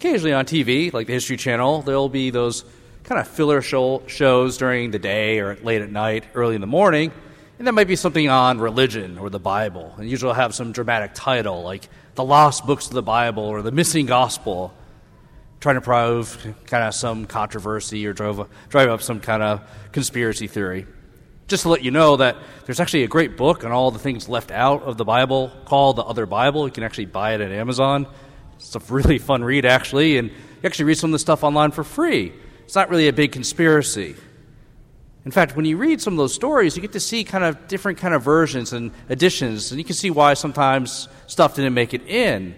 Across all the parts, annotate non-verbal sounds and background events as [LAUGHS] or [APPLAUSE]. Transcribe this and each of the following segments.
occasionally on TV, like the History Channel, there'll be those kind of filler show, shows during the day or late at night, early in the morning, and that might be something on religion or the Bible. And usually have some dramatic title like The Lost Books of the Bible or The Missing Gospel, trying to prove kind of some controversy or drive, drive up some kind of conspiracy theory. Just to let you know that there's actually a great book on all the things left out of the Bible called The Other Bible. You can actually buy it at Amazon. It's a really [LAUGHS] fun read, actually, and you actually read some of the stuff online for free. It's not really a big conspiracy. In fact, when you read some of those stories, you get to see kind of different kind of versions and additions, and you can see why sometimes stuff didn't make it in.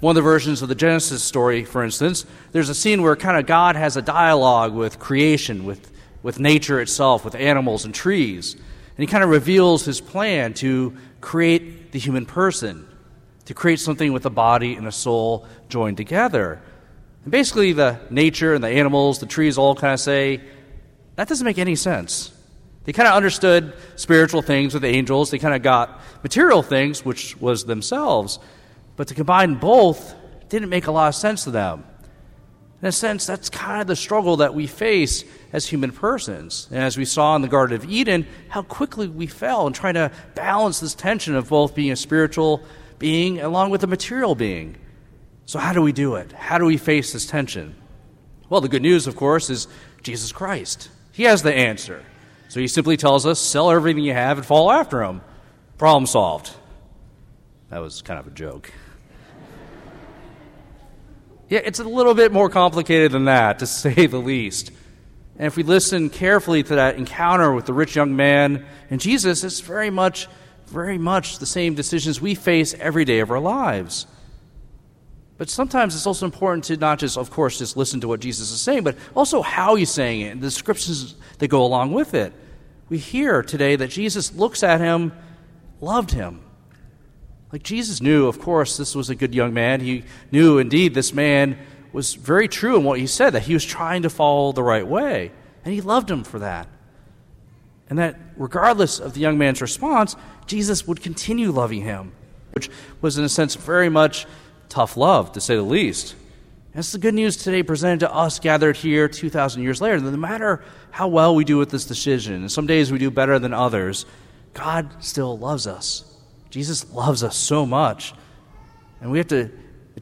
One of the versions of the Genesis story, for instance, there's a scene where kind of God has a dialogue with creation, with, with nature itself, with animals and trees. And he kind of reveals his plan to create the human person, to create something with a body and a soul joined together. And basically, the nature and the animals, the trees all kind of say, that doesn't make any sense. They kind of understood spiritual things with the angels, they kind of got material things, which was themselves. But to combine both didn't make a lot of sense to them. In a sense, that's kind of the struggle that we face as human persons. And as we saw in the Garden of Eden, how quickly we fell in trying to balance this tension of both being a spiritual being along with a material being. So, how do we do it? How do we face this tension? Well, the good news, of course, is Jesus Christ. He has the answer. So he simply tells us sell everything you have and follow after him. Problem solved. That was kind of a joke. [LAUGHS] yeah, it's a little bit more complicated than that, to say the least. And if we listen carefully to that encounter with the rich young man and Jesus, it's very much, very much the same decisions we face every day of our lives. But sometimes it's also important to not just, of course, just listen to what Jesus is saying, but also how he's saying it and the descriptions that go along with it. We hear today that Jesus looks at him, loved him. Like Jesus knew, of course, this was a good young man. He knew indeed this man was very true in what he said, that he was trying to follow the right way. And he loved him for that. And that regardless of the young man's response, Jesus would continue loving him, which was, in a sense, very much tough love, to say the least. That's the good news today presented to us gathered here 2,000 years later. No matter how well we do with this decision, and some days we do better than others, God still loves us. Jesus loves us so much. And we have to,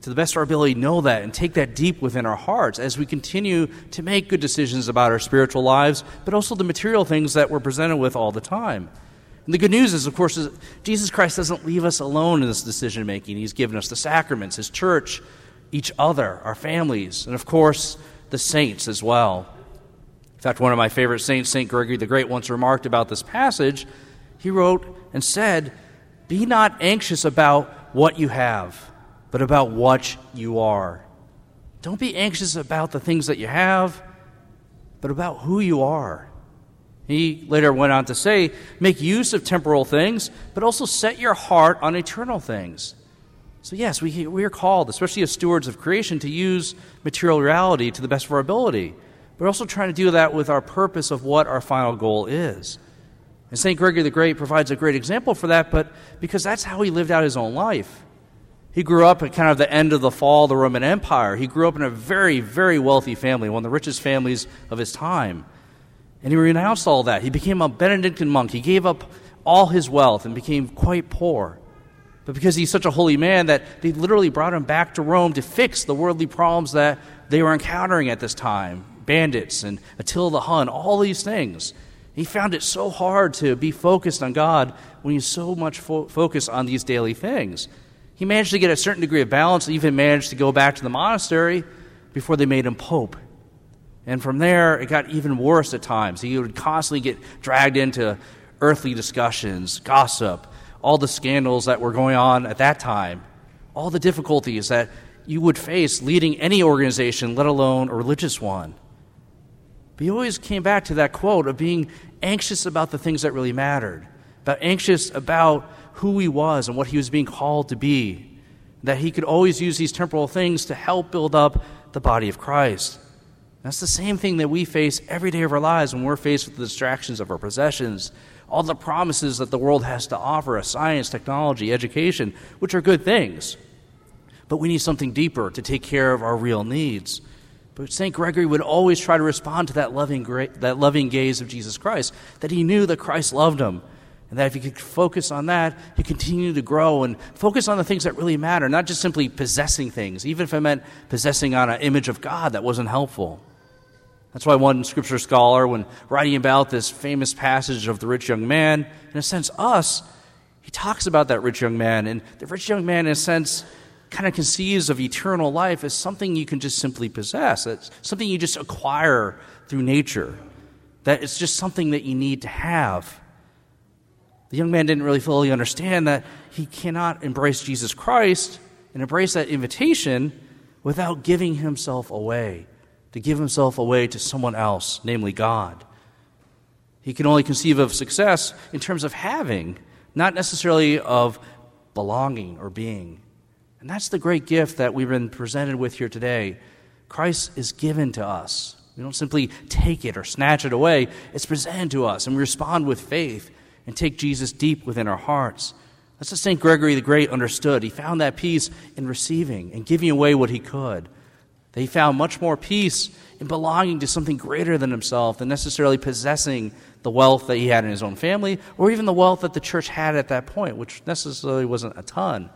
to the best of our ability, know that and take that deep within our hearts as we continue to make good decisions about our spiritual lives, but also the material things that we're presented with all the time. And the good news is, of course, is Jesus Christ doesn't leave us alone in this decision making. He's given us the sacraments, His church, each other, our families, and of course, the saints as well. In fact, one of my favorite saints, St. Gregory the Great, once remarked about this passage. He wrote and said, Be not anxious about what you have, but about what you are. Don't be anxious about the things that you have, but about who you are. He later went on to say, Make use of temporal things, but also set your heart on eternal things. So, yes, we, we are called, especially as stewards of creation, to use material reality to the best of our ability. But also trying to do that with our purpose of what our final goal is. And St. Gregory the Great provides a great example for that, but because that's how he lived out his own life. He grew up at kind of the end of the fall of the Roman Empire. He grew up in a very, very wealthy family, one of the richest families of his time. And he renounced all that. He became a Benedictine monk. He gave up all his wealth and became quite poor. But because he's such a holy man that they literally brought him back to Rome to fix the worldly problems that they were encountering at this time bandits and Attila the Hun, all these things. He found it so hard to be focused on God when he's so much fo- focused on these daily things. He managed to get a certain degree of balance, even managed to go back to the monastery before they made him pope. And from there, it got even worse at times. He would constantly get dragged into earthly discussions, gossip, all the scandals that were going on at that time, all the difficulties that you would face leading any organization, let alone a religious one. But he always came back to that quote of being anxious about the things that really mattered, about anxious about who he was and what he was being called to be, that he could always use these temporal things to help build up the body of Christ. That's the same thing that we face every day of our lives when we're faced with the distractions of our possessions, all the promises that the world has to offer us science, technology, education, which are good things. but we need something deeper to take care of our real needs. But St. Gregory would always try to respond to that loving, that loving gaze of Jesus Christ, that he knew that Christ loved him. And that if you could focus on that, you continue to grow and focus on the things that really matter, not just simply possessing things, even if it meant possessing on an image of God that wasn't helpful. That's why one scripture scholar, when writing about this famous passage of the rich young man, in a sense, us, he talks about that rich young man. And the rich young man, in a sense, kind of conceives of eternal life as something you can just simply possess. It's something you just acquire through nature. That it's just something that you need to have. The young man didn't really fully understand that he cannot embrace Jesus Christ and embrace that invitation without giving himself away, to give himself away to someone else, namely God. He can only conceive of success in terms of having, not necessarily of belonging or being. And that's the great gift that we've been presented with here today. Christ is given to us. We don't simply take it or snatch it away, it's presented to us, and we respond with faith and take Jesus deep within our hearts. That's what St. Gregory the Great understood. He found that peace in receiving and giving away what he could. That he found much more peace in belonging to something greater than himself than necessarily possessing the wealth that he had in his own family or even the wealth that the church had at that point, which necessarily wasn't a ton.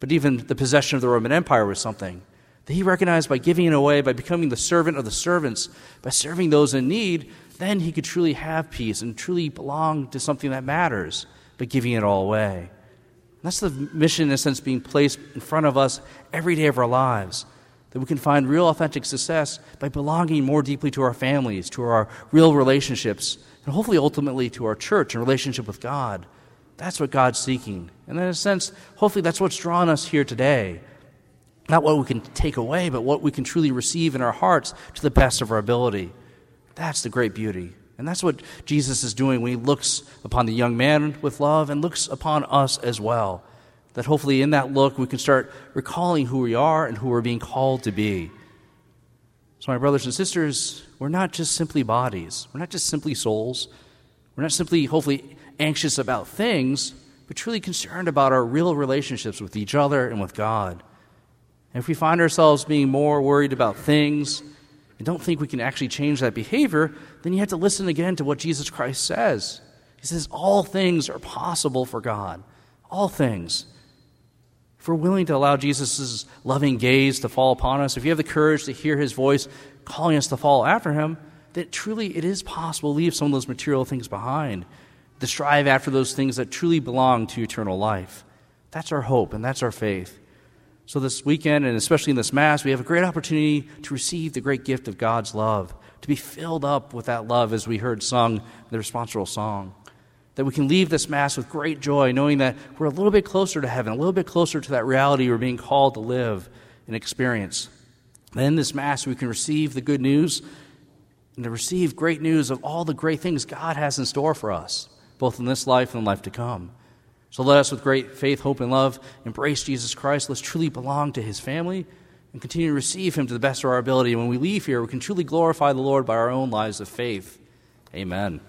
But even the possession of the Roman Empire was something that he recognized by giving it away, by becoming the servant of the servants, by serving those in need, then he could truly have peace and truly belong to something that matters, by giving it all away. And that's the mission, in a sense, being placed in front of us every day of our lives. That we can find real authentic success by belonging more deeply to our families, to our real relationships, and hopefully ultimately to our church and relationship with God. That's what God's seeking. And in a sense, hopefully that's what's drawn us here today. Not what we can take away, but what we can truly receive in our hearts to the best of our ability. That's the great beauty. And that's what Jesus is doing when he looks upon the young man with love and looks upon us as well. That hopefully in that look we can start recalling who we are and who we're being called to be. So, my brothers and sisters, we're not just simply bodies, we're not just simply souls, we're not simply, hopefully, anxious about things, but truly concerned about our real relationships with each other and with God. And if we find ourselves being more worried about things and don't think we can actually change that behavior, then you have to listen again to what Jesus Christ says. He says, All things are possible for God. All things. If we're willing to allow Jesus' loving gaze to fall upon us, if you have the courage to hear his voice calling us to follow after him, then truly it is possible to leave some of those material things behind to strive after those things that truly belong to eternal life. That's our hope and that's our faith. So, this weekend, and especially in this Mass, we have a great opportunity to receive the great gift of God's love, to be filled up with that love as we heard sung in the responsorial psalm. That we can leave this Mass with great joy, knowing that we're a little bit closer to heaven, a little bit closer to that reality we're being called to live and experience. Then in this Mass, we can receive the good news and to receive great news of all the great things God has in store for us both in this life and life to come. So let us, with great faith, hope, and love, embrace Jesus Christ. Let's truly belong to his family and continue to receive him to the best of our ability. And when we leave here, we can truly glorify the Lord by our own lives of faith. Amen.